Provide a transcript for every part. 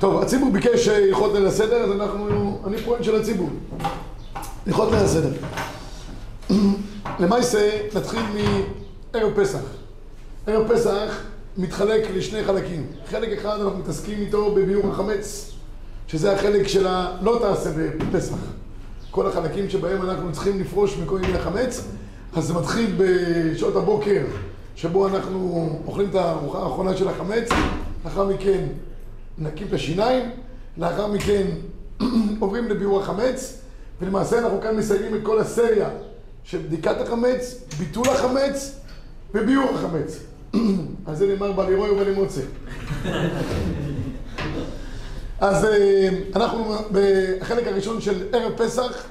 טוב, הציבור ביקש הלכות ליל הסדר, אז אנחנו, אני פועל של הציבור. הלכות ליל הסדר. למעשה, נתחיל מערב פסח. ערב פסח מתחלק לשני חלקים. חלק אחד אנחנו מתעסקים איתו בביאור החמץ, שזה החלק של הלא תעשה בפסח. כל החלקים שבהם אנחנו צריכים לפרוש מכל ימי החמץ, אז זה מתחיל בשעות הבוקר, שבו אנחנו אוכלים את הארוחה האחרונה של החמץ, לאחר מכן נקים את השיניים, לאחר מכן עוברים לביאור החמץ, ולמעשה אנחנו כאן מסיימים את כל הסריה של בדיקת החמץ, ביטול החמץ וביאור החמץ. על זה נאמר בל ירוי ובל ימוצא. אז אנחנו בחלק הראשון של ערב פסח,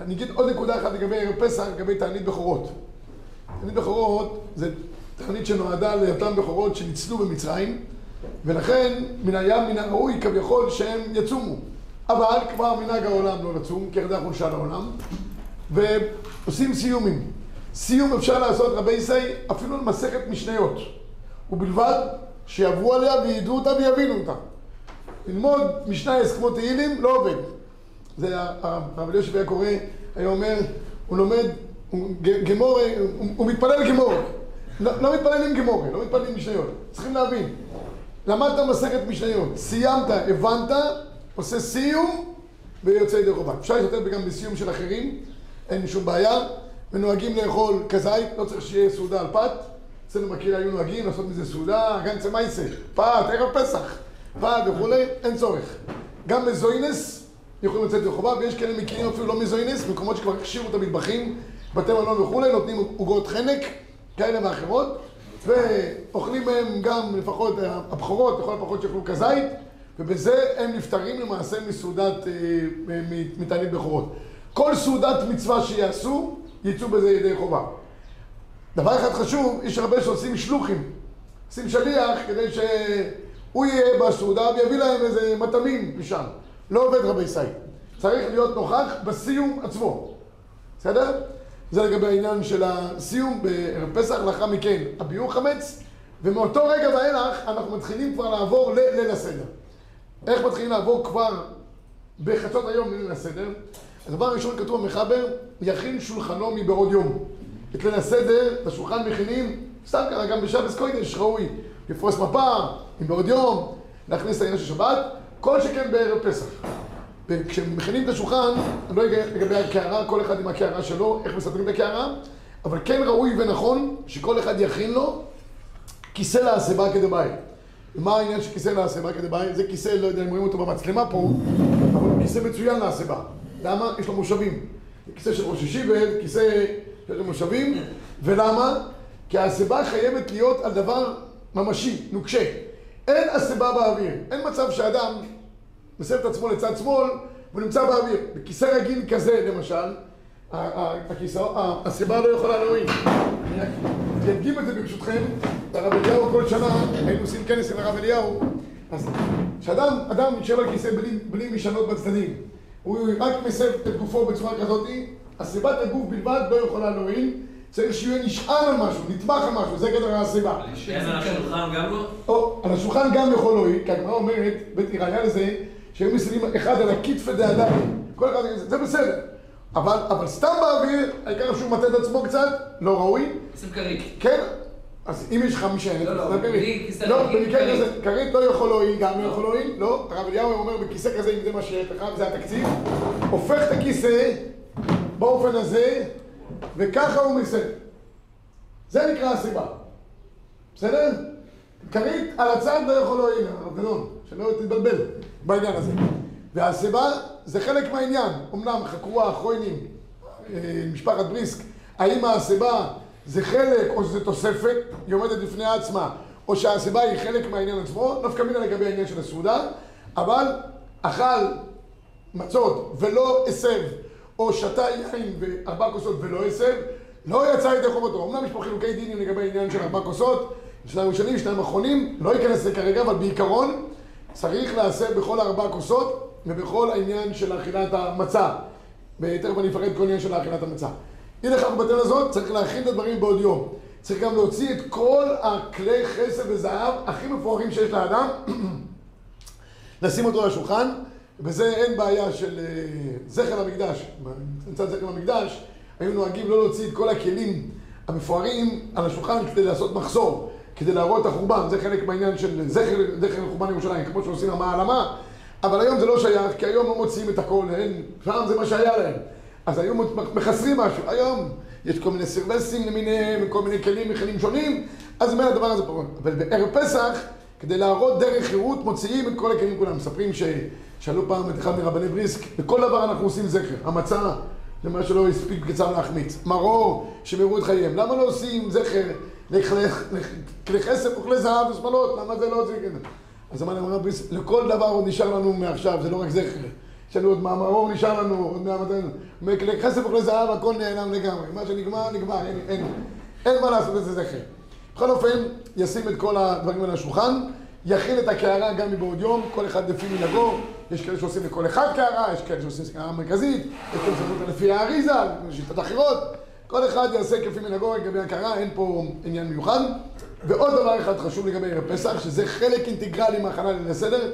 אני אגיד עוד נקודה אחת לגבי ערב פסח, לגבי תענית בכורות. תענית בכורות זה תענית שנועדה לאותן בכורות שניצלו במצרים, ולכן מן הים מן הראוי כביכול שהם יצומו. אבל כבר מנהג העולם לא לצום, כי ירדה חולשה לעולם, ועושים סיומים. סיום אפשר לעשות רבי ישראל אפילו למסכת משניות, ובלבד שיעברו עליה וידעו אותה ויבינו אותה. ללמוד משנייס כמו תהילים לא עובד. זה הרב אלישיב היה קורא, היה אומר, הוא לומד, הוא גמורה, הוא, מתפלל גמורה. לא, לא מתפללים גמורה, לא מתפללים משניות. צריכים להבין. למדת מסכת משניות, סיימת, הבנת, עושה סיום ויוצא ידי חובה. אפשר להשתתף גם בסיום של אחרים, אין שום בעיה, ונוהגים לאכול כזית, לא צריך שיהיה סעודה על פת. אצלנו בקהילה היו נוהגים לעשות מזה סעודה, גנצה מייסה, פת, ערב פסח, פת וכולי, אין צורך. גם מזוינס יכולים לצאת ידי חובה, ויש כאלה מכירים אפילו לא מזוינס, מקומות שכבר הכשירו את המטבחים, בתי מלון וכולי, נותנים עוגות חנק, כאלה ואחרות. ואוכלים מהם גם לפחות הבכורות, לכל הפחות שיאכלו כזית, ובזה הם נפטרים למעשה מסעודת, מתענית בכורות. כל סעודת מצווה שיעשו, יצאו בזה ידי חובה. דבר אחד חשוב, יש הרבה שעושים שלוחים, עושים שליח כדי שהוא יהיה בסעודה ויביא להם איזה מטעמים משם. לא עובד רבי סי. צריך להיות נוכח בסיום עצמו. בסדר? זה לגבי העניין של הסיום בערב פסח, לאחר מכן הביאור חמץ, ומאותו רגע ואילך אנחנו מתחילים כבר לעבור לליל הסדר. איך מתחילים לעבור כבר בחצות היום לליל הסדר? הדבר הראשון כתוב במחבר, יכין שולחנו מבעוד יום. את ליל הסדר, את השולחן מכינים, סתם ככה גם בשבס קוידש ראוי לפרוס מפה, עם בעוד יום, להכניס את העניין של שבת, כל שכן בערב פסח. וכשמכינים את השולחן, אני לא יודע לגבי הקערה, כל אחד עם הקערה שלו, איך מסדרים את הקערה, אבל כן ראוי ונכון שכל אחד יכין לו כיסא להסבה כדבעי. ומה העניין של כיסא להסבה כדבעי? זה כיסא, לא יודע אם רואים אותו במצלמה פה, אבל כיסא מצוין להסבה. למה? יש לו מושבים. כיסא של ראש ישיבה, כיסא של מושבים, ולמה? כי ההסבה חייבת להיות על דבר ממשי, נוקשה. אין הסבה באוויר. אין מצב שאדם מסב את עצמו לצד שמאל והוא נמצא באוויר. בכיסא רגיל כזה, למשל, הסיבה לא יכולה להועיל. אני אדגים את זה ברשותכם, הרב אליהו כל שנה, היינו עושים כנס עם הרב אליהו, אז כשאדם, אדם יושב על כיסא בלי, בלי משענות בצדדים, הוא רק מסב את גופו בצורה כזאת, הסיבת הגוף בלבד לא יכולה להועיל, צריך שהוא יהיה נשען על משהו, נתמך על משהו, זה גדר הסיבה. להישען על השולחן גם לא? או, על השולחן גם יכול להועיל, כי הגמרא אומרת, ראיה לזה, שהיו מסתכלים אחד על הכתפי דאדם, כל אחד, זה בסדר. אבל, אבל סתם באוויר, העיקר שהוא מטה את עצמו קצת, לא ראוי. שים כרית. כן, אז אם יש לך משענת, לא, לא, זה כרית. לא, במקרה. כזה, כרית לא יכול להועיל, גם לא יכול להועיל, לא. הרב אליהו אומר בכיסא כזה, אם זה מה שיש לך, וזה התקציב, הופך את הכיסא באופן הזה, וככה הוא מסר. זה נקרא הסיבה. בסדר? כרית על הצד לא יכול להועיל, הרב גדול, שלא תתבלבל בעניין הזה. והסיבה זה חלק מהעניין. אמנם חקרו האחרונים, אה, משפחת בריסק, האם הסיבה זה חלק או שזה תוספת, היא עומדת בפני עצמה, או שהסיבה היא חלק מהעניין עצמו, נפקא מינה לגבי העניין של הסעודה, אבל אכל מצות ולא הסב, או שתה יין וארבע כוסות ולא הסב, לא יצא ידי חובתו. אמנם יש פה חילוקי דינים לגבי העניין של ארבע כוסות, שניים ראשונים, שניים אחרונים, לא ייכנס לזה כרגע, אבל בעיקרון צריך להסב בכל ארבע כוסות ובכל העניין של אכילת המצה. ותכף אני אפרט כל עניין של אכילת המצה. הנה לך בטל הזאת, צריך להכין את הדברים בעוד יום. צריך גם להוציא את כל הכלי חסד וזהב הכי מפוארים שיש לאדם, לשים אותו על השולחן, וזה אין בעיה של אה, זכר למקדש. מצד זכר למקדש, היו נוהגים לא להוציא את כל הכלים המפוארים על השולחן כדי לעשות מחסור, כדי להראות את החורבן, זה חלק מהעניין של זכר, זכר לחורבן ירושלים, כמו שעושים המעלמה, אבל היום זה לא שייך, כי היום לא מוציאים את הכל, אין, פעם זה מה שהיה להם. אז היו מחסרים משהו, היום יש כל מיני סרבסים למיניהם, כל מיני כלים מכלים שונים, אז מה הדבר הזה פה? אבל בערב פסח, כדי להראות דרך חירות, מוציאים את כל הכלים כולם. מספרים ששאלו פעם את אחד מרבני בריסק, בכל דבר אנחנו עושים זכר. המצה, זה מה שלא הספיק קצר להחמיץ. מרור, שמרו את חייהם. למה לא עושים זכר לכלי חסף וכלי זהב ושמאלות? למה זה לא עושים כזה? אז אמר להם בריסק, לכל דבר עוד נשאר לנו מעכשיו, זה לא רק זכר. יש לנו עוד מאמרו, נשאר לנו, עוד מהמתנו. כסף וכלי זהב, הכל נעלם לגמרי. מה שנגמר, נגמר, אין, מה לעשות בזה זכר. בכל אופן, ישים את כל הדברים על השולחן, יכין את הקערה גם מבעוד יום, כל אחד לפי מנהגו. יש כאלה שעושים לכל אחד קערה, יש כאלה שעושים קערה מרכזית, יש כאלה שעושים אותה לפי האריזה, שיטות אחרות. כל אחד יעשה כפי מנהגו לגבי הקערה, אין פה עניין מיוחד. ועוד דבר אחד חשוב לגבי ערב פסח, שזה חלק אינטגרלי מהכנה ליל הסדר.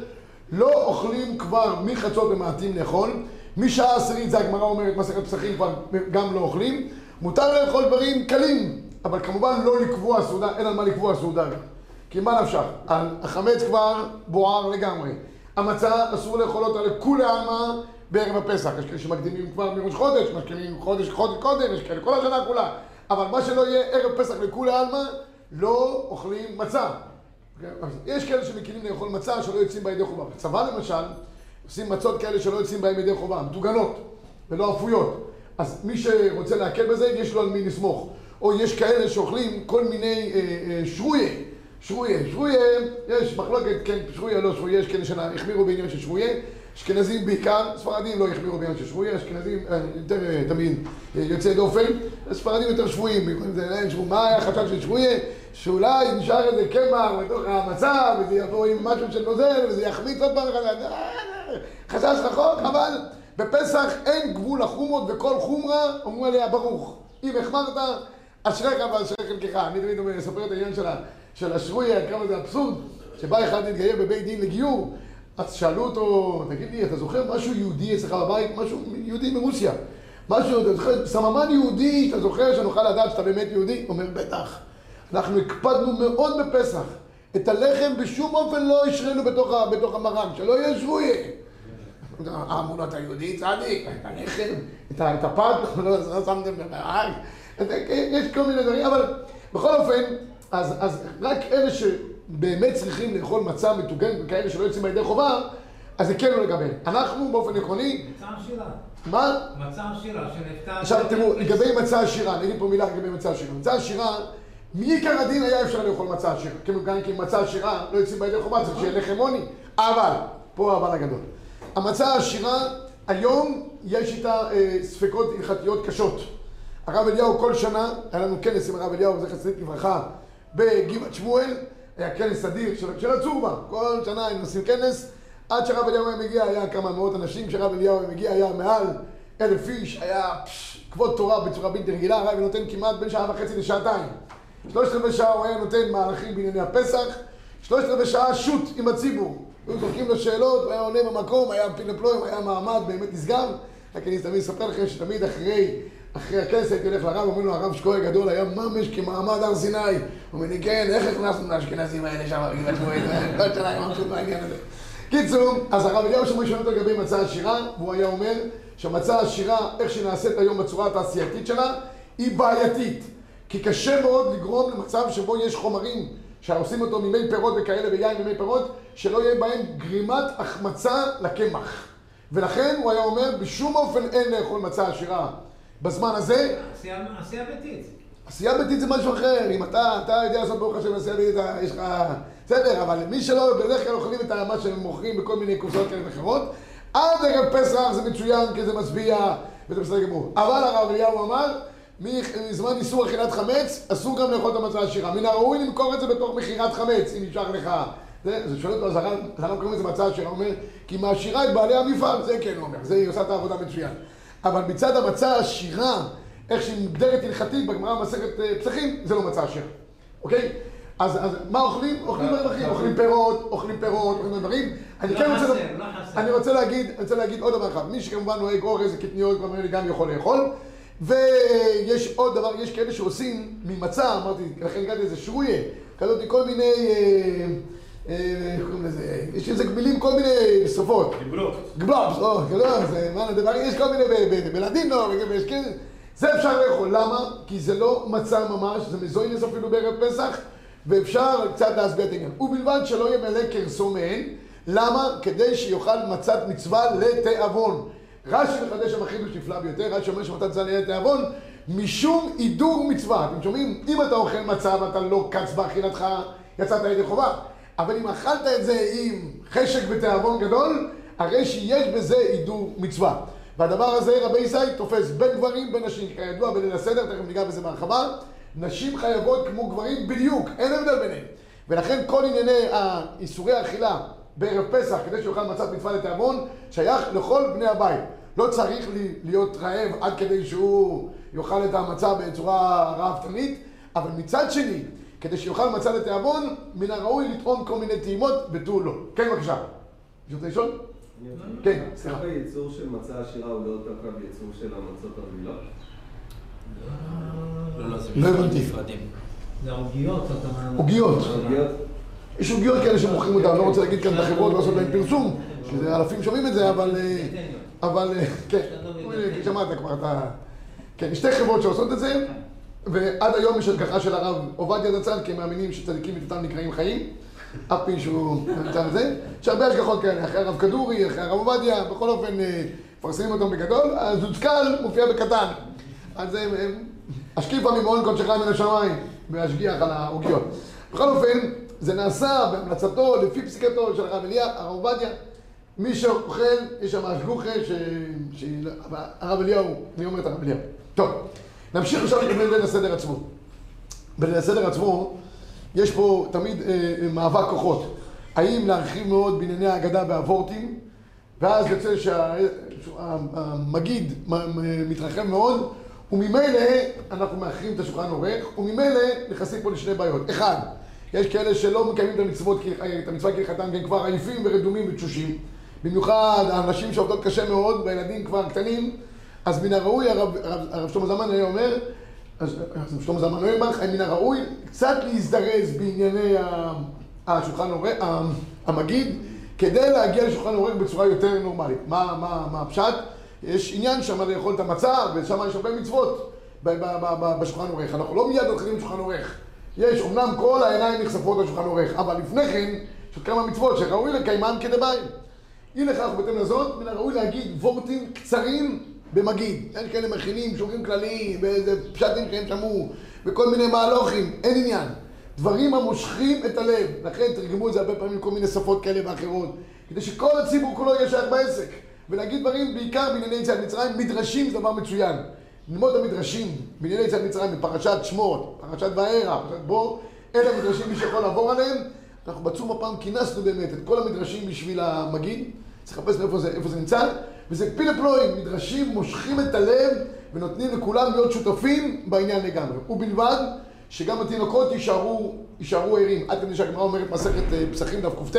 לא אוכלים כבר מחצות ומעטים לאכול, משעה עשירית זה הגמרא אומרת, מסכת פסחים כבר גם לא אוכלים, מותר לאכול דברים קלים, אבל כמובן לא לקבוע סעודה, אין על מה לקבוע סעודה. כי מה נפשך? החמץ כבר בוער לגמרי. המצה אסור לאכול אותה לכולי עלמא בערב הפסח. יש כאלה שמקדימים כבר מראש חודש, מקדימים חודש, חודש קודם, יש כאלה כל השנה כולה. אבל מה שלא יהיה ערב פסח לכולי עלמא, לא אוכלים מצה. יש כאלה שמקימים לאכול מצה שלא יוצאים בה ידי חובה. בצבא למשל, עושים מצות כאלה שלא יוצאים בהם ידי חובה, מטוגנות ולא אפויות. אז מי שרוצה להקל בזה, יש לו על מי לסמוך. או יש כאלה שאוכלים כל מיני אה, אה, שרויה. שרויה, שרויה, יש מחלוקת, כן, שרויה, לא שרויה, יש כאלה שהחמירו בעניין של שרויה. אשכנזים בעיקר, ספרדים לא החמירו בעניין של שרויה, אשכנזים אה, יותר אה, תמיד אה, יוצאי דופן, ספרדים יותר שבויים, מה היה החשש של שרויה? שאולי נשאר איזה קמח בתוך המצב, וזה יבוא עם משהו של נוזל, וזה יחמיץ עוד פעם אחת. חשש רחוק, אבל בפסח אין גבול לחומות, וכל חומרה אומרים עליה ברוך. אם החמרת, אשריך ואשרי חלקך. אני תמיד אומר, אספר את העניין של השרויה, כמה זה אבסורד, שבא אחד להתגייר בבית דין לגיור, אז שאלו אותו, תגיד לי, אתה זוכר משהו יהודי אצלך בבית? משהו יהודי מרוסיה. משהו, אתה זוכר, סממן יהודי, אתה זוכר שנוכל לדעת שאתה באמת יהודי? אומר, בטח. אנחנו הקפדנו מאוד בפסח. את הלחם בשום אופן לא השרינו בתוך, בתוך המרק, שלא יהיה שבויה. האמונות היהודית, צדיק, את הלחם, את הפת, לא שמתם במרק. יש כל מיני דברים, אבל בכל אופן, אז, אז רק אלה שבאמת צריכים לאכול מצה מטוגנת וכאלה שלא יוצאים בידי חובה, אז זה כן לא לגבי. אנחנו באופן עקרוני... מצה עשירה. מה? מצה עשירה שנפטר... עכשיו תראו, לגבי מצה עשירה, אני אגיד פה מילה לגבי מצה עשירה. מצה עשירה... מעיקר הדין היה אפשר לאכול מצה עשירה. גם כי מצה עשירה לא יוצאים בידי חובה, צריך שיהיה לחם עוני. אבל, פה האבל הגדול. המצה העשירה, היום יש איתה אה, ספקות הלכתיות קשות. הרב אליהו כל שנה, היה לנו כנס עם הרב אליהו, זכר צדיק לברכה, בגבעת שמואל, היה כנס אדיר של, של הצורבה. כל שנה היינו עושים כנס, עד שהרב אליהו היה מגיע, היה כמה מאות אנשים, כשהרב אליהו היה מגיע היה מעל אלף איש, היה פש, כבוד תורה בצורה בלתי רגילה, הרב נותן כמעט בין שעה וחצי לשעתיים. שלושת רבעי שעה הוא היה נותן מהלכים בענייני הפסח, שלושת רבעי שעה שוט עם הציבור. היו זורקים לו שאלות, הוא היה עונה במקום, היה פינפלואים, היה מעמד באמת נשגב. רק אני תמיד אספר לכם שתמיד אחרי, אחרי הכנס הייתי הולך לרב, אומרים לו, הרב שקורא גדול היה ממש כמעמד הר סיני. הוא אומר לי, כן, איך הכנסנו לאשכנזים האלה שם בגבעת שמואל? כל שנה עם מבסוט בעניין הזה. קיצור, אז הרב אליהו שם ראשון אותו לגבי מצה עשירה, והוא היה אומר שהמצה עשירה, איך שנעשית היום בצורה התעשייתית שלה, היא בעייתית. כי קשה מאוד לגרום למצב שבו יש חומרים שעושים אותו ממי פירות וכאלה ויין ממי פירות, שלא יהיה בהם גרימת החמצה לקמח. ולכן הוא היה אומר, בשום אופן אין לאכול מצה עשירה בזמן הזה. עשייה ביתית. עשייה ביתית זה משהו אחר, אם אתה, אתה יודע לעשות ברוך השם עשייה ביתית, יש לך... בסדר, אבל מי שלא, בדרך כלל אוכלים את מה שהם מוכרים בכל מיני קופסאות כאלה ואחרות, עד ערב פסח זה מצוין כי זה משביע וזה בסדר גמור. אבל הרב אליהו אמר, מזמן איסור אכילת חמץ, אסור גם לאכול את המצה עשירה. מן הראוי למכור את זה בתוך מכירת חמץ, אם נשאר לך. זה, זה שואל אותו, אז למה קוראים לזה מצה עשירה? הוא אומר, כי מעשירה את בעלי המפעל, זה כן הוא אומר, זה היא עושה את העבודה מצוין. אבל מצד המצה העשירה, איך שהיא מוגדרת הלכתית בגמרא במסכת אה, פסחים, זה לא מצה אשר, אוקיי? אז, אז מה אוכלים? אוכלים דברים אחרים, אוכלים פירות, אוכלים פירות, אוכלים דברים. אני לא כן רוצה... חסר, ל- לא חסר. אני רוצה להגיד, אני רוצה להגיד עוד דבר אחד. מי שכמובן נוהג אורז, קטניות, כל מיני גם יכול לאכול. ויש עוד דבר, יש כאלה שעושים ממצה, אמרתי, לכן הגעתי לזה שויה, כזאת כל מיני, אה, אה, איך קוראים לזה, יש לזה מילים, כל מיני שפות. גבלות. גבלובס, או, לא, זה, מה הדבר, יש כל מיני בלדינו, כן, זה אפשר לאכול, למה? כי זה לא מצה ממש, זה מזוינס אפילו בערב פסח, ואפשר קצת להסביר את העניין. ובלבד שלא ימלא קרסו מהן, למה? כדי שיאכל מצת מצווה לתיאבון. רש"י מחדש שם החידוש נפלא ביותר, רש"י אומר שמצת מצווה לתיאבון, משום הידור מצווה. אתם שומעים? אם אתה אוכל מצה ואתה לא קץ באכילתך, יצאת ידי חובה. אבל אם אכלת את זה עם חשק ותיאבון גדול, הרי שיש בזה הידור מצווה. והדבר הזה רבי ישי תופס בין גברים בין נשים, כידוע בליל הסדר, תכף ניגע בזה בהרחבה, נשים חייבות כמו גברים בדיוק, אין הבדל ביניהם. ולכן כל ענייני איסורי האכילה בערב פסח, כדי שיאכל מצת מצווה לתיאבון, שייך לכל בני הבית. לא צריך לי- להיות רעב עד כדי שהוא יאכל את המצה בצורה ראוותנית, אבל מצד שני, כדי שיאכל מצה לתיאבון, מן הראוי לטעום כל מיני טעימות ותו לא. כן, בבקשה. מישהו רוצה לשאול? כן, סליחה. ככה ייצור של מצה עשירה הוא לא אותו קו ייצור של המצות הרגילות? לא, לא, לא הבנתי. זה עוגיות, אתה אומר. עוגיות. יש עוגיות כאלה שמוכרים אותן, לא רוצה להגיד כאן את החברות, לא לעשות להן פרסום, כי זה אלפים שומעים את זה, אבל... אה, אבל אה, כן, שמעת כבר את ה... כן, יש שתי חברות שעושות את זה, ועד היום יש השגחה של הרב עובדיה זצ"ל, כי הם מאמינים שצדיקים מטבעם נקראים חיים, אף פי שהוא נמצא בזה. יש הרבה השגחות כאלה, אחרי הרב כדורי, אחרי הרב עובדיה, בכל אופן אה, מפרסמים אותם בגדול, הזוצקל מופיע בקטן. אז הם, הם, השקיפה ממעון קודשך מן השמיים, והשגיח על העוגיות. בכל אופן, זה נעשה בהמלצתו, לפי פסיקתו של הרב אליה, הרב עובדיה. מי שאוכל, יש שם השגוחה ש... ש... הרב אליהו, אני אומר את הרב אליהו. טוב, נמשיך עכשיו לגבי ליל הסדר עצמו. בליל הסדר עצמו, יש פה תמיד אה, אה, מאבק כוחות. האם להרחיב מאוד בענייני ההגדה והוורטים, ואז יוצא שהמגיד מתרחב מאוד, וממילא אנחנו מאחרים את השולחן עורך, וממילא נכנסים פה לשני בעיות. אחד, יש כאלה שלא מקיימים את המצוות, את המצווה כהלכתם, כי הם כבר עייפים ורדומים ותשושים. במיוחד האנשים שעובדות קשה מאוד, והילדים כבר קטנים, אז מן הראוי, הרב, שלמה זלמן היה אומר, אז אז שלמה זלמן נוירבך, מן הראוי קצת להזדרז בענייני השולחן עורך, ה- המגיד, כדי להגיע לשולחן עורך בצורה יותר נורמלית. מה, מה, מה הפשט? יש עניין שם לאכול את המצה, ושם יש הרבה מצוות בשולחן עורך. אנחנו לא מיד מתחילים לשולחן עורך. יש, אמנם כל העיניים נחשפות לשולחן עורך, אבל לפני כן יש עוד כמה מצוות שראוי לקיימן כדבעי. אי לכך ובהתאם לזאת, מן הראוי להגיד וורטים קצרים במגיד. יש כאלה מכינים שורים כלליים, ואיזה פשטים שהם שמעו, וכל מיני מהלוכים, אין עניין. דברים המושכים את הלב. לכן תרגמו את זה הרבה פעמים כל מיני שפות כאלה ואחרות, כדי שכל הציבור כולו יהיה שייך בעסק. ולהגיד דברים בעיקר בענייני יציאת מצרים, מדרשים זה דבר מצוין. ללמוד את המדרשים בענייני יציאת מצרים, בפרשת שמות, פרשת וערה, פרשת בו, אלה המדרשים מי שיכול לעבור עליהם. אנחנו בצום הפעם כינסנו באמת את כל המדרשים בשביל המגיד, צריך לחפש מאיפה זה, זה נמצא, וזה פיל פלואים, מדרשים מושכים את הלב ונותנים לכולם להיות שותפים בעניין לגמרי. ובלבד שגם התינוקות יישארו, יישארו ערים. עד כדי שהגמרא אומרת מסכת אה, פסחים דף קט,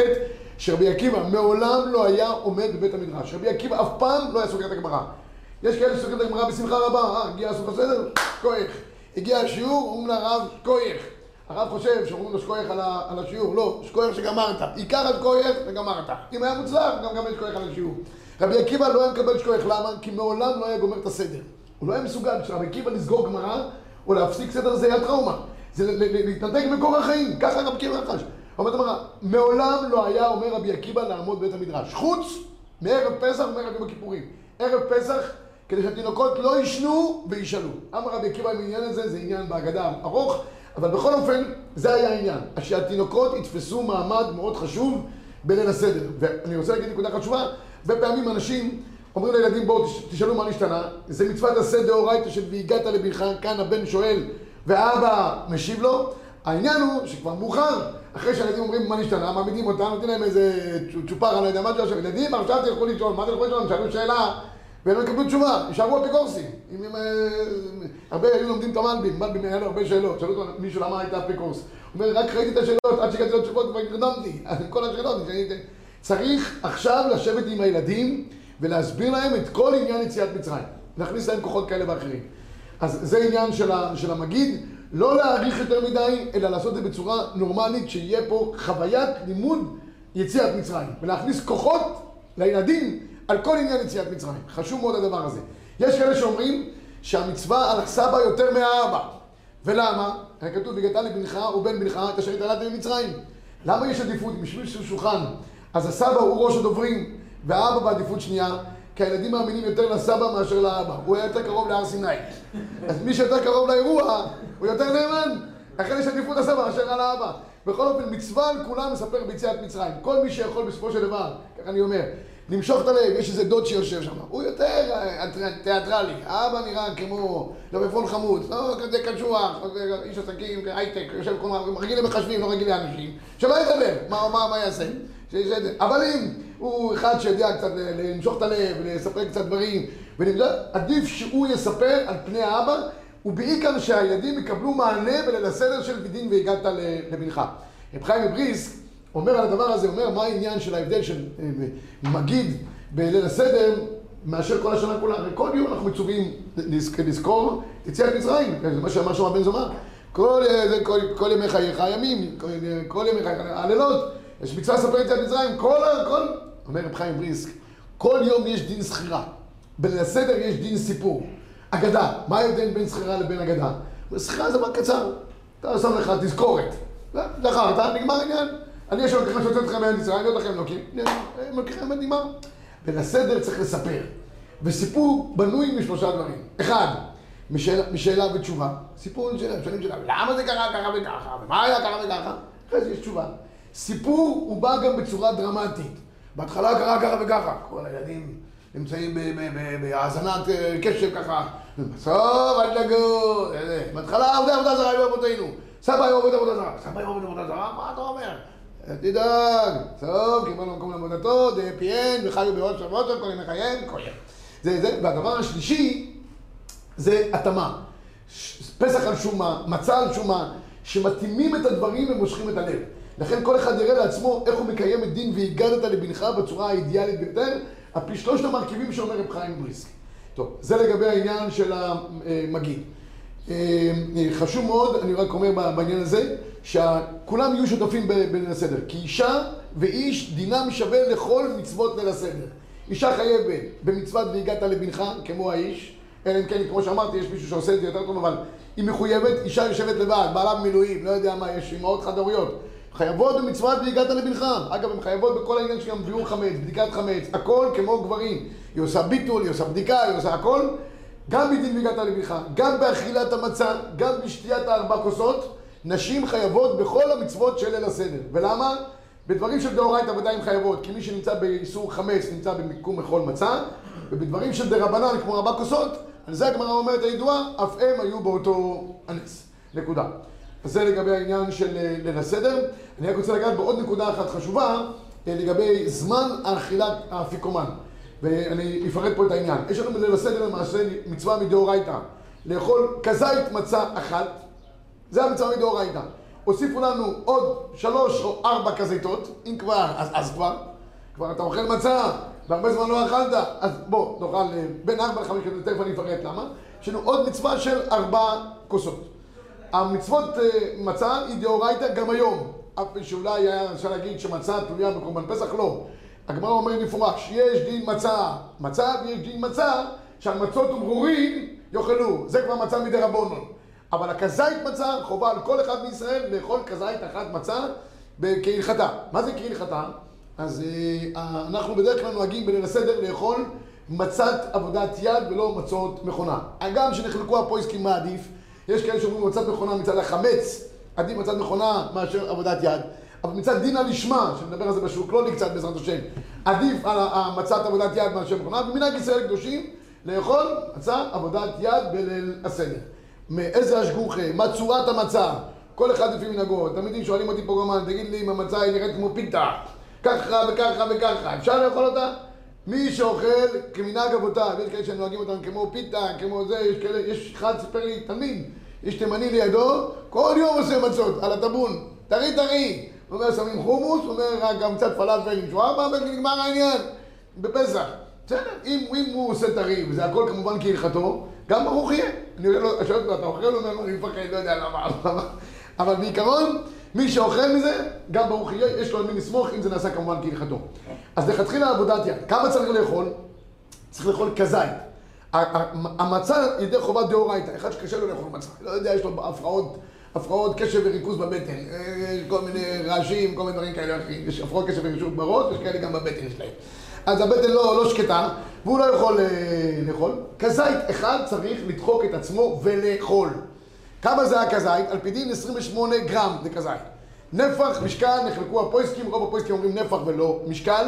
שרבי עקיבא מעולם לא היה עומד בבית המדרש. רבי עקיבא אף פעם לא היה סוגר את הגמרא. יש כאלה שסוגרים את הגמרא בשמחה רבה, אה, הגיע הסוף הסדר, כוח. הגיע השיעור, אומרים לרב, כוח. הרב חושב שאומרים לו שכוח על, השיעור, לא, שכוח שגמרת. עיקר השכוח וגמרת. אם היה מוצלח, גם גמר שכוח על השיעור. רבי עקיבא לא היה מקבל שכוח, למה? כי מעולם לא היה גומר את הסדר. הוא לא היה מסוגל, כשרבי עקיבא לסגור גמרא, או להפסיק סדר זה היה טראומה. זה להתנתק מקור החיים, ככה רבי עקיבא נחש. אומרת הגמרא, מעולם לא היה אומר רבי עקיבא לעמוד בבית המדרש. חוץ מערב פסח ומערב יום הכיפורים. ערב פסח, כדי שהתינוקות לא יישנו וישאלו. אמר רבי עקיבא עם העניין הזה, זה עניין בהגדה ארוך, אבל בכל אופן, זה היה העניין. שהתינוקות יתפסו מעמד מאוד חשוב בליל הסדר. ואני רוצה להגיד נקודה חשובה, הרבה פעמים אנשים אומרים לילדים בואו תש- תשאלו מה נשתנה, זה מצוות עשה דאורייתא של והגעת לבנך, כאן הבן שואל והאבא משיב לו. העניין הוא שכבר מאוחר, אחרי שהילדים אומרים מה נשתנה, מעמידים אותם, נותנים להם איזה צ'ופר, אני לא יודע מה זה עכשיו, ילדים עכשיו תלכו לשאול, מה תלכו לשאול, הם שאלו שאלה, והם יקבלו תשובה, יישארו אפיקורסים. אם הם... אה, הרבה היו לומדים את המלבים, מלבים היה לו הרבה שאלות, שאלו אותו מישהו למה היית אפיקורס. הוא אומר, רק ראיתי את השאלות, עד שהגעתי לתשובות כבר נרדמתי. כל השאלות, צריך עכשיו לשבת עם הילדים ולהסביר להם את כל עניין יציאת מצרים. להכניס להם כוחות כאלה ואחרים. אז זה עניין של, המגיד, לא להאריך יותר מדי, אלא לעשות את זה בצורה נורמלית, שיהיה פה חוויית לימוד יציאת מצרים. ולהכניס כוחות לילדים על כל עניין יציאת מצרים. חשוב מאוד הדבר הזה. יש כאלה שאומרים שהמצווה על הסבא יותר מהאבא. ולמה? כתוב, והגעת לבנך ובן בנך את אשר התעלת במצרים. למה יש עדיפות? בשביל שהוא שולחן. אז הסבא הוא ראש הדוברים, והאבא בעדיפות שנייה, כי הילדים מאמינים יותר לסבא מאשר לאבא. הוא היה יותר קרוב להר סיני. אז מי שיותר קרוב לאירוע, הוא יותר נאמן. לכן יש עדיפות לסבא מאשר על האבא. בכל אופן, מצווה על כולם לספר ביציאת מצרים. כל מי שיכול בסופו של דבר, ככה אני אומר, למשוך את הלב, יש איזה דוד שיושב שם, הוא יותר אה, תיאטרלי, האבא נראה כמו לבפון חמוד, לא כזה קשוח, איש עסקים, הייטק, יושב כל הזמן, רגיל למחשבים, לא רגיל לאנשים, שלא ידבר, מה, מה, מה יעשה? אבל אם הוא אחד שיודע קצת למשוך את הלב, לספר קצת דברים, ונמצא, עדיף שהוא יספר על פני האבא, ובעיקר שהילדים יקבלו מענה בליל הסדר של דין והגעת לבנך. רב חיים מבריסק אומר על הדבר הזה, אומר מה העניין של ההבדל של אה, מגיד בליל הסדר מאשר כל השנה כולה. הרי כל יום אנחנו מצווים לזכור יציאת מצרים, זה מה שאמר שם הבן זומר. כל, אה, כל, כל ימי חייך הימים, כל, כל ימי חייך הלילות, יש מצווה לספר יציאת מצרים, כל, כל, אומר רב חיים בריסק, כל יום יש דין זכירה, בליל הסדר יש דין סיפור. אגדה, מה ההבדל בין זכירה לבין אגדה? זכירה זה דבר קצר, אתה שם לך תזכורת, זכרת, נגמר העניין. אני יש אלוקיכם שיוצא אתכם מארץ ישראל, אני לא לכם אלוקים. אלוקיכם נגמר. ולסדר צריך לספר. וסיפור בנוי משלושה דברים. אחד, משאלה, משאלה ותשובה. סיפור שאלה, שואלים שאלה, למה זה קרה ככה וככה? ומה היה ככה וככה? אחרי זה יש תשובה. סיפור הוא בא גם בצורה דרמטית. בהתחלה קרה ככה וככה. כל הילדים נמצאים בהאזנת אה, קשב ככה. בסוף אל תגור. בהתחלה עבודה עבודה זרה היו אבותינו. סבא היה עובד עבודה זרה. סבא היה עובד עבודה זרה? מה אתה אומר? אל תדאג, טוב, קיבלנו מקום לעבודתו, דה פיין, וחיו בעוד שבועות, כל ימי חייהם, כל יום. זה זה, והדבר השלישי זה התאמה. פסח על שומה, מצה על שומה, שמתאימים את הדברים ומושכים את הלב. לכן כל אחד יראה לעצמו איך הוא מקיים את דין והגדת לבנך בצורה האידיאלית ביותר, על פי שלושת המרכיבים שאומר רב חיים בריסק. טוב, זה לגבי העניין של המגיד. אה, חשוב מאוד, אני רק אומר בעניין הזה, שכולם יהיו שותפים בליל הסדר. כי אישה ואיש דינם שווה לכל מצוות ליל הסדר. אישה חייבת במצוות והגעת לבנך, כמו האיש, אלא אם כן, כמו שאמרתי, יש מישהו שעושה את זה יותר טוב, אבל היא מחויבת, אישה יושבת לבד, בעלה במילואים, לא יודע מה, יש אמהות חד-הוריות. חייבות במצוות והגעת לבנך. אגב, הן חייבות בכל העניין של ביאור חמץ, בדיקת חמץ, הכל כמו גברים. היא עושה ביטול, היא עושה בדיקה, היא עושה הכל. גם בדין והגעת לבנך, גם באכילת המצה, גם בשתיית הארבע כוסות. נשים חייבות בכל המצוות של ליל הסדר. ולמה? בדברים של דאורייתא ודאי הן חייבות, כי מי שנמצא באיסור חמץ נמצא במיקום מחול מצה, ובדברים של דרבנן כמו ארבע כוסות, על זה הגמרא אומרת הידועה, אף הם היו באותו הנס. נקודה. אז זה לגבי העניין של אה, ליל הסדר. אני רק רוצה לגעת בעוד נקודה אחת חשובה, אה, לגבי זמן האכילת האפיקומן. ואני אפרט פה את העניין. יש לנו בליל הסדר למעשה מצווה מדאורייתא, לאכול כזית מצה אחת, זה המצווה מדאורייתא. הוסיפו לנו עוד שלוש או ארבע כזיתות, אם כבר, אז, אז כבר. כבר אתה אוכל מצה, והרבה זמן לא אכלת, אז בוא, נאכל אה, בין ארבע לחמש כזיתות, תכף אני אפרט למה. יש לנו עוד מצווה של ארבע כוסות. המצוות אה, מצה היא דאורייתא גם היום. אף שאולי היה אפשר להגיד שמצה תלויה בקורבן פסח, לא. הגמרא אומרת במפורש, יש דין מצה מצה ויש דין מצה שעל מצות וברורים יאכלו. זה כבר מצה מדי רבונון. אבל הכזית מצה חובה על כל אחד מישראל לאכול כזית אחת מצה כהלכתה. מה זה כהלכתה? אז אה, אנחנו בדרך כלל נוהגים בליל הסדר לאכול מצת עבודת יד ולא מצות מכונה. הגם שנחלקו הפויסקים מה עדיף, יש כאלה שאומרים מצת מכונה מצד החמץ, עדיף מצת מכונה מאשר עבודת יד. אבל מצד דינא לשמה, שנדבר על זה בשוק לא קצת בעזרת השם, עדיף על מצת עבודת יד מאשר מכונה, ומנהג ישראל קדושים לאכול מצה עבודת יד בליל הסדר. מאיזה השגוחה, מה צורת המצה, כל אחד לפי מנהגו. תלמידים שואלים אותי פה גם, תגיד לי אם המצה היא נראית כמו פיתה, ככה וככה וככה, אפשר לאכול אותה? מי שאוכל כמנהג אבותיו, יש כאלה שנוהגים אותם כמו פיתה, כמו זה, יש כאלה, יש אחד סיפר לי, תלמיד, יש תימני לידו, כל יום עושה מצות על הטבון, טרי טרי. אומר, שמים חומוס, הוא אומר, גם קצת פלאפל עם שווארמה, ונגמר העניין. בפסח. בסדר, אם, אם הוא עושה טרי, וזה הכל כמובן כהלכתו, גם ברוך יהיה. אני לו, שואל אותו, אתה אוכל? הוא אומר, אני מפחד, לא יודע למה. אבל בעיקרון, מי שאוכל מזה, גם ברוך יהיה, יש לו על מי לסמוך, אם זה נעשה כמובן כהלכתו. אז לכתחילה עבודת יד. כמה צריך לאכול? צריך לאכול כזית. המצה ידי חובת דאורייתא, אחד שקשה לו לאכול מצה, לא יודע, יש לו הפרעות, הפרעות קשב וריכוז בבטן, אה, כל מיני רעשים, כל מיני דברים כאלה אחרים, יש הפרעות קשב וריכוז בראש, יש כאלה גם בבטן שלהם. אז הבטן לא, לא שקטה, והוא לא יכול אה, לאכול. כזית אחד צריך לדחוק את עצמו ולאכול. כמה זה הכזית? על פי דין 28 גרם זה כזית. נפח, משקל, נחלקו הפויסקים, רוב הפויסקים אומרים נפח ולא משקל.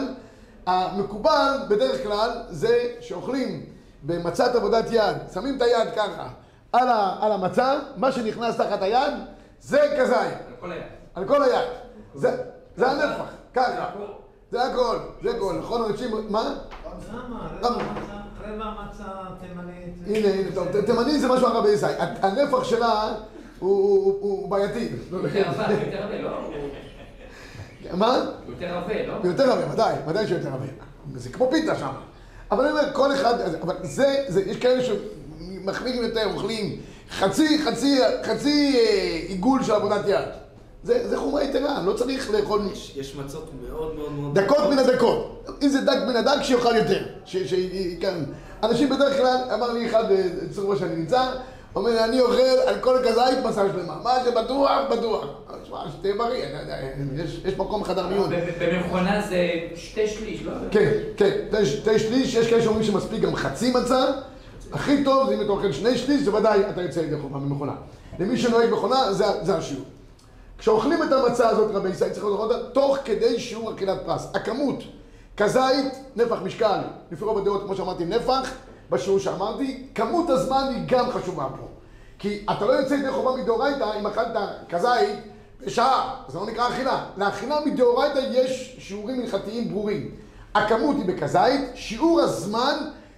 המקובל בדרך כלל זה שאוכלים במצת עבודת יד, שמים את היד ככה על, ה, על המצה, מה שנכנס תחת היד זה כזית, כל היד. על כל היד. זה, זה הנפח, ככה. זה הכל, זה הכל, נכון אנשים, מה? למה? רבע מצה- תימנית. הנה, הנה, טוב, ת- תימני זה משהו הרבה ישראל. הנפח שלה הוא- בעייתי. עבה, יותר עבה, לא? מה? הוא יותר עבה, לא? יותר הרבה, ודאי, ודאי שיותר הרבה. זה כמו פיתה שם. אבל אני אומר, כל אחד, אבל זה, זה, יש כאלה שמחמירים יותר, אוכלים חצי, חצי, חצי אה, עיגול של עבודת יד. זה, זה חומרה יתרה, לא צריך לאכול יש- יש מצות מאוד מאוד מאוד... דקות מן הדקות. אם זה דק מן הדק, שיאכל יותר. ש, ש, כן. אנשים בדרך כלל, אמר לי אחד בצורה שאני נמצא, אומר לי, אני אוכל על כל כזית מסע שלמה. מה שבטוח, בטוח. תשמע, שתהיה בריא, אני יודע, יש, יש מקום חדר מיון. במכונה זה שתי שליש, לא? כן, כן, תה שליש, יש כאלה שאומרים שמספיק גם חצי מצה. הכי טוב זה אם אתה אוכל שני שליש, זה ודאי אתה יוצא ידי חובה ממכונה. למי שנוהג מכונה, זה, זה השיעור. כשאוכלים את המצה הזאת, רבי ישראל, צריך לאכול אותה תוך כדי שיעור אכילת פרס. הכמות, כזית, נפח משקל, לפי רוב הדעות, כמו שאמרתי, נפח, בשיעור שאמרתי, כמות הזמן היא גם חשובה פה. כי אתה לא יוצא ידי חובה מדאורייתא אם אכלת כזית בשעה, זה לא נקרא אכילה. לאכילה מדאורייתא יש שיעורים הלכתיים ברורים. הכמות היא בכזית, שיעור הזמן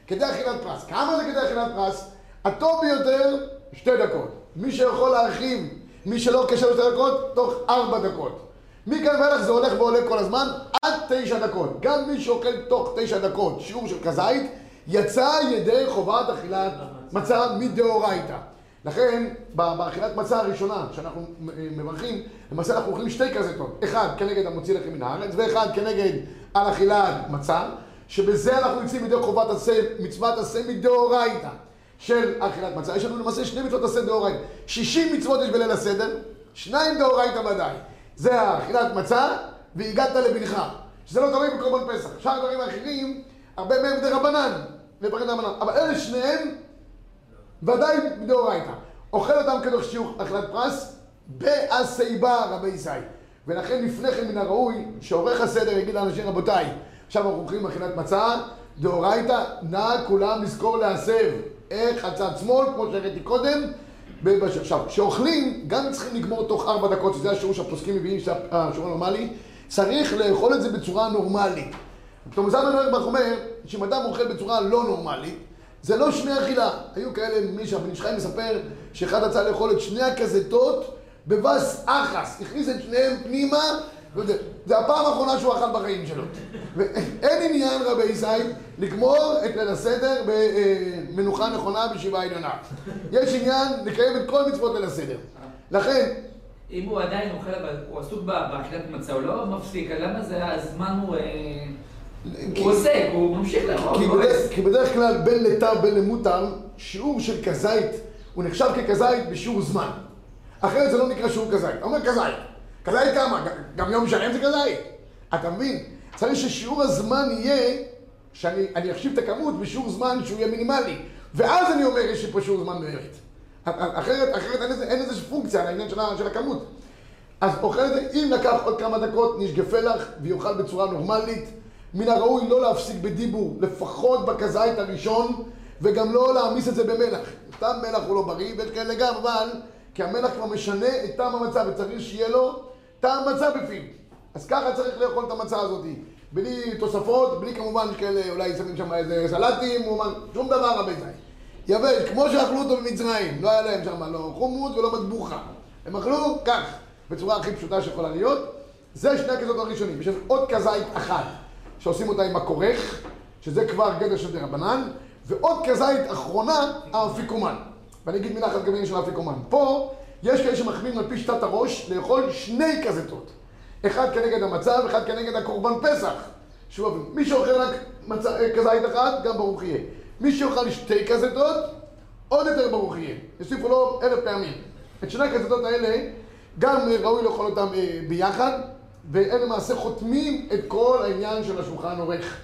כדי אכילת פרס. כמה זה כדי אכילת פרס? הטוב ביותר, שתי דקות. מי שיכול להרחיב, מי שלא קשה לו שתי דקות, תוך ארבע דקות. מכאן ואילך זה הולך ועולה כל הזמן עד תשע דקות. גם מי שאוכל תוך תשע דקות שיעור של כזית, יצא ידי חובת אכילת מצה מדאורייתא. לכן, באכילת מצה הראשונה שאנחנו מברכים, למעשה אנחנו אוכלים שתי כזיתות. אחד כנגד המוציא לחם מן הארץ, ואחד כנגד על אכילת מצה, שבזה אנחנו יוצאים ידי חובת עשה, מצוות עשה מדאורייתא של אכילת מצה. יש לנו למעשה שני מצוות עשה דאורייתא. 60 מצוות יש בליל הסדר, שניים דאורייתא ודאי. זה האכילת מצה, והגעת לבנך. שזה לא תלוי בקורבן פסח. שאר הדברים האחרים, הרבה מהם דרבנן, לברך דרבנן. אבל אלה שניהם ודאי מדאורייתא. אוכל אותם כדוח שיעור אכילת פרס בעשייבה רבי ישראל. ולכן לפני כן מן הראוי שעורך הסדר יגיד לאנשים רבותיי, עכשיו אנחנו אוכלים אכילת מצה, דאורייתא, נא כולם לזכור להסב. איך הצד שמאל, כמו שהראיתי קודם, עכשיו, כשאוכלים, גם צריכים לגמור תוך ארבע דקות, שזה השיעור שהפוסקים מביאים, שזה השיעור הנורמלי, צריך לאכול את זה בצורה נורמלית. פתאום זלמן אוירבך אומר, שאם אדם אוכל בצורה לא נורמלית, זה לא שני אכילה. היו כאלה, מישהו, בן איש חיים מספר, שאחד רצה לאכול את שני הכזיתות בבס אחס, הכניס את שניהם פנימה, זה הפעם האחרונה שהוא אכל בחיים שלו. ואין עניין, רבי ישראל, לגמור את ליל הסדר במנוחה נכונה בישיבה עליונה. יש עניין לקיים את כל מצוות ליל הסדר. לכן, אם הוא עדיין אוכל, הוא עסוק באכילת מצה, הוא לא מפסיק, למה זה הזמן הוא... אה, הוא עוסק, הוא ממשיך לאכול. כי בדרך, כלל בין לטר בין למותר, שיעור של כזית, הוא נחשב ככזית בשיעור זמן. אחרת זה לא נקרא שיעור כזית. אתה אומר כזית. כזית כמה? גם יום שלם זה כזית. אתה מבין? צריך ששיעור הזמן יהיה, שאני אני אחשיב את הכמות בשיעור זמן שהוא יהיה מינימלי. ואז אני אומר, יש לי פה שיעור זמן באמת. אחרת, אחרת אין לזה פונקציה לעניין של, של הכמות. אז אוכל את זה, אם לקח עוד כמה דקות, נשגפה לך ויאכל בצורה נורמלית. מן הראוי לא להפסיק בדיבור, לפחות בכזית הראשון, וגם לא להעמיס את זה במלח. סתם מלח הוא לא בריא, ויש כאלה גם, אבל כי המלח כבר משנה את טעם המצה, וצריך שיהיה לו טעם מצה בפיו. אז ככה צריך לאכול את המצה הזאת. בלי תוספות, בלי כמובן כאלה, אולי שמים שם איזה סלטים, או מה- שום דבר רבי זי. יבש, כמו שאכלו אותו במצרים, לא היה להם שם לא חומוס ולא מטבוחה. הם אכלו כך, בצורה הכי פשוטה שיכולה להיות. זה שני הכזות הראשונים. יש עוד כזית אחת, שעושים אותה עם הכורך, שזה כבר גדר של דרבנן, ועוד כזית אחרונה, האפיקומן. ואני אגיד מילה אחת גם של האפיקומן. פה, יש כאלה שמחמיאים על פי שיטת הראש לאכול שני כזיתות. אחד כנגד המצה ואחד כנגד הקורבן פסח. שוב, מי שאוכל רק מצה, אה, כזית אחת, גם ברוך יהיה. מי שאוכל שתי כזיתות, עוד יותר ברוך יהיה. יוסיפו לו אלף פעמים. את שני הכזיתות האלה, גם ראוי לאכול אותם אה, ביחד, והם למעשה חותמים את כל העניין של השולחן עורך.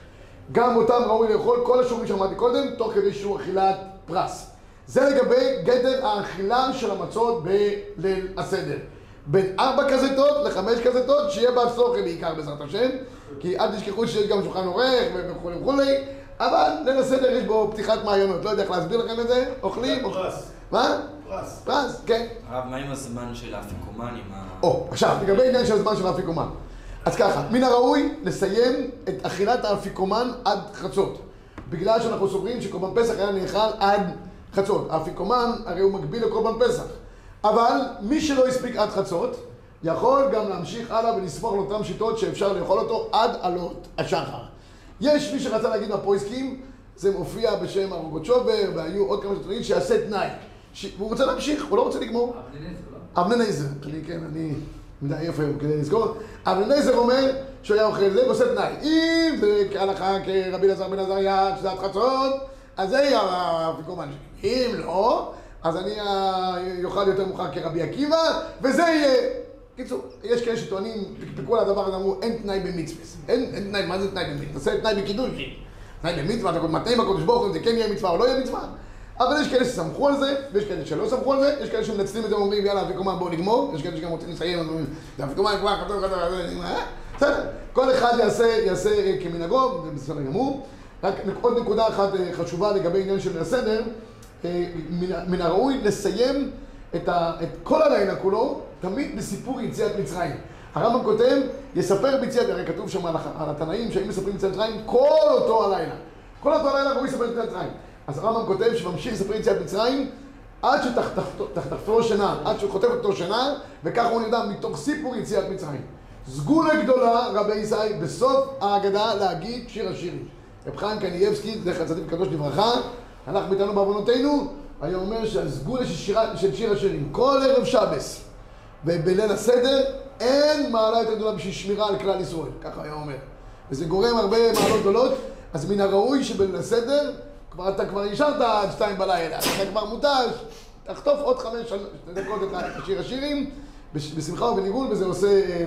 גם אותם ראוי לאכול, כל השיעורים שאמרתי קודם, תוך כדי שיעור אכילת פרס. זה לגבי גדר האכילה של המצות בליל הסדר. בין ארבע כזיתות לחמש כזיתות, שיהיה בהצלחה בעיקר בעזרת השם, כי אל תשכחו שיש גם שולחן עורך וכולי וכולי, אבל ליל הסדר יש בו פתיחת מעיינות, לא יודע איך להסביר לכם את זה, אוכלים, אוכלים. פרס. מה? פרס. פרס, כן. הרב, מה עם הזמן של האפיקומן עם ה... או, עכשיו, לגבי עניין של הזמן של האפיקומן. אז ככה, מן הראוי לסיים את אכילת האפיקומן עד חצות. בגלל שאנחנו סוברים שקורבן פסח היה נאכל עד חצות. האפיקומן הרי הוא מקביל לקורבן פסח. אבל מי שלא הספיק עד חצות, יכול גם להמשיך הלאה ולסמוך על אותן שיטות שאפשר לאכול אותו עד עלות השחר. יש מי שרצה להגיד מהפויסקים, זה מופיע בשם ארוגות שובר, והיו עוד כמה שיטות שיעשה תנאי. ש... והוא רוצה להמשיך, הוא לא רוצה לגמור. אבני נזר, לא? אבני נזר, אני כן, אני מדי עייף היום כדי לזכור. אבני נזר אומר שהוא היה אוכל זה ועושה תנאי. אם זה כהלכה כרבי אלעזר בן עזריה, שזה עד חצות, אז זה יהיה האפיקומן שלי. אם לא, אז אני אוכל יותר מאוחר כרבי עקיבא, וזה יהיה. קיצור, יש כאלה שטוענים, פקפקו על הדבר הזה, אמרו, אין תנאי במצווה. אין, אין תנאי, מה זה תנאי במצווה? תעשה תנאי בקידושין. תנאי במצווה, אתה מתאים בקודש ברוך הוא, אם זה כן יהיה מצווה או לא יהיה מצווה. אבל יש כאלה שסמכו על זה, ויש כאלה שלא סמכו על זה, יש כאלה שמנצלים את זה ואומרים יאללה אפיקומן בואו נגמור, יש כאלה שגם רוצים לסיים, אז אומרים אפיקומן כבר חתום חתום חתום, בסדר, כל אחד יעשה, יעשה אה, כמנהגו, זה בסדר גמור. רק עוד נקודה אחת אה, חשובה לגבי עניין של הסדר, אה, מן- הראוי לסיים את, ה, את כל הלילה כולו, תמיד בסיפור יציאת מצרים. הרמב"ם כותב, יספר ביציאת, הרי כתוב שם על, על התנאים שהיו מספרים יציאת מצרים כל אותו הלילה. כל אותו הלילה ראוי לספר יציאת מצרים. אז הרמב"ם כותב שממשיך לספר יציאת מצרים עד שתחטפו שינה, עד שהוא חוטף אותו שינה, וככה הוא נדע מתוך סיפור יציאת מצרים. סגולה גדולה, רבי ישי, בסוף ההגדה להגיד שיר השירים. רב חיים קנייבסקי, זכר צדיק קדוש לברכה, הלך מאיתנו בעוונותינו, היה אומר שהסגולה של, שיר השירים, כל ערב שבס ובליל הסדר, אין מעלה יותר גדולה בשביל שמירה על כלל ישראל, ככה היה אומר. וזה גורם הרבה מעלות גדולות, אז מן הראוי שבליל הסדר, כבר אתה כבר נשארת עד שתיים בלילה, אתה כבר מותש, תחטוף עוד חמש דקות את שיר השירים, בש- בשמחה ובניגון, וזה עושה אה,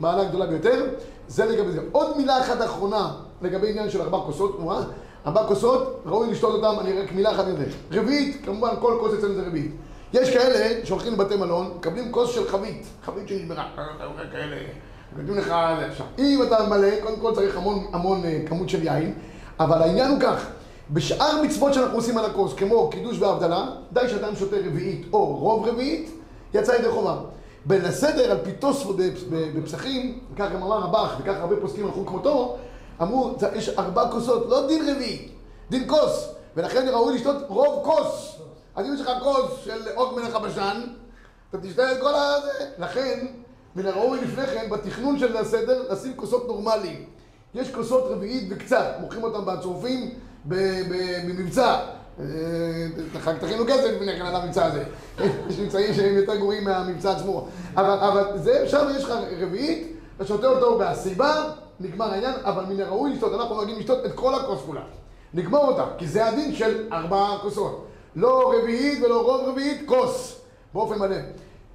מעלה גדולה ביותר. זה לגבי זה. עוד מילה אחת אחרונה לגבי עניין של ארבע כוסות, תנועה. ארבע כוסות, ראוי לשתות אותם, אני רק מילה אחת מזה. רביעית, כמובן כל כוס אצלנו זה רביעית. יש כאלה שהולכים לבתי מלון, מקבלים כוס של חבית, חבית שנגמרה, כאלה, נותנים לך עכשיו. אם אתה מלא, קודם כל צריך המון המון אה, כמות של יין, אבל העניין הוא כך, בשאר מצוות שאנחנו עושים על הכוס, כמו קידוש והבדלה, די שאדם שותה רביעית או רוב רביעית, יצא ידי חובה. בין הסדר על פי תוספות בפסחים, כך גם אמר רבח, וכך הרבה פוסקים הלכו כמותו, אמרו, "זה- יש ארבע כוסות, לא דין רביעית, דין כוס, ולכן ראוי לשתות רוב כוס. אז אם יש לך כוס של עוג מלך הבשן, אתה תשתה את כל הזה. לכן, מן הראוי לפני כן, בתכנון של הסדר, לשים כוסות נורמליים. יש כוסות רביעית וקצת, מוכרים אותם בצרופים ב- ב- במבצע. אה, תכינו כסף לפני כן על המבצע הזה. יש מבצעים שהם יותר גרועים מהמבצע עצמו. אבל זה, שם יש לך רביעית, אתה שותה אותו בהסיבה, נגמר העניין, אבל מן הראוי לשתות, אנחנו נוהגים לשתות את כל הכוס כולה. נגמור אותה, כי זה הדין של ארבע כוסות. לא רביעית ולא רוב רביעית, כוס, באופן מלא.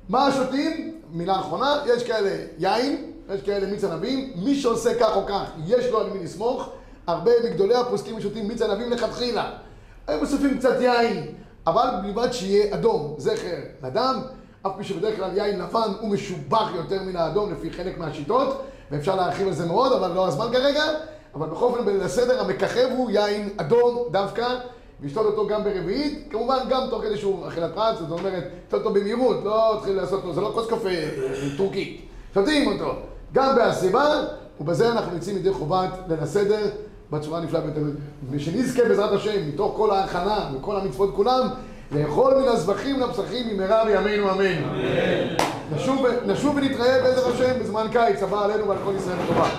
מה שותים? מילה אחרונה, יש כאלה יין, יש כאלה מיץ ענבים, מי שעושה כך או כך, יש לו על מי לסמוך. הרבה מגדולי הפוסקים שותים מיץ ענבים לכתחילה. הם מוסיפים קצת יין, אבל בלבד שיהיה אדום, זכר לדם, אף פי שבדרך כלל יין לבן הוא משובח יותר מן האדום לפי חלק מהשיטות, ואפשר להרחיב על זה מאוד, אבל לא הזמן כרגע. אבל בכל אופן, בליל הסדר המככב הוא יין אדום דווקא, לשתות אותו גם ברביעית, כמובן גם תוך כדי שהוא אכילת פרץ, זאת אומרת, לשתות אותו במהירות, לא תתחיל לעשות אותו, זה לא כוס קפה אה, טורקי. שותים אותו, גם בהסיבה ובזה אנחנו יוצאים ידי חובת ליל הסדר בצורה הנפלאה ביותר. ושנזכה בעזרת השם, מתוך כל ההכנה וכל המצוות כולם, לאכול מן הזבחים לבשכים במהרה בימינו אמן. נשוב ונתראה בעזר השם בזמן קיץ הבא עלינו ועל כל ישראל לטובה.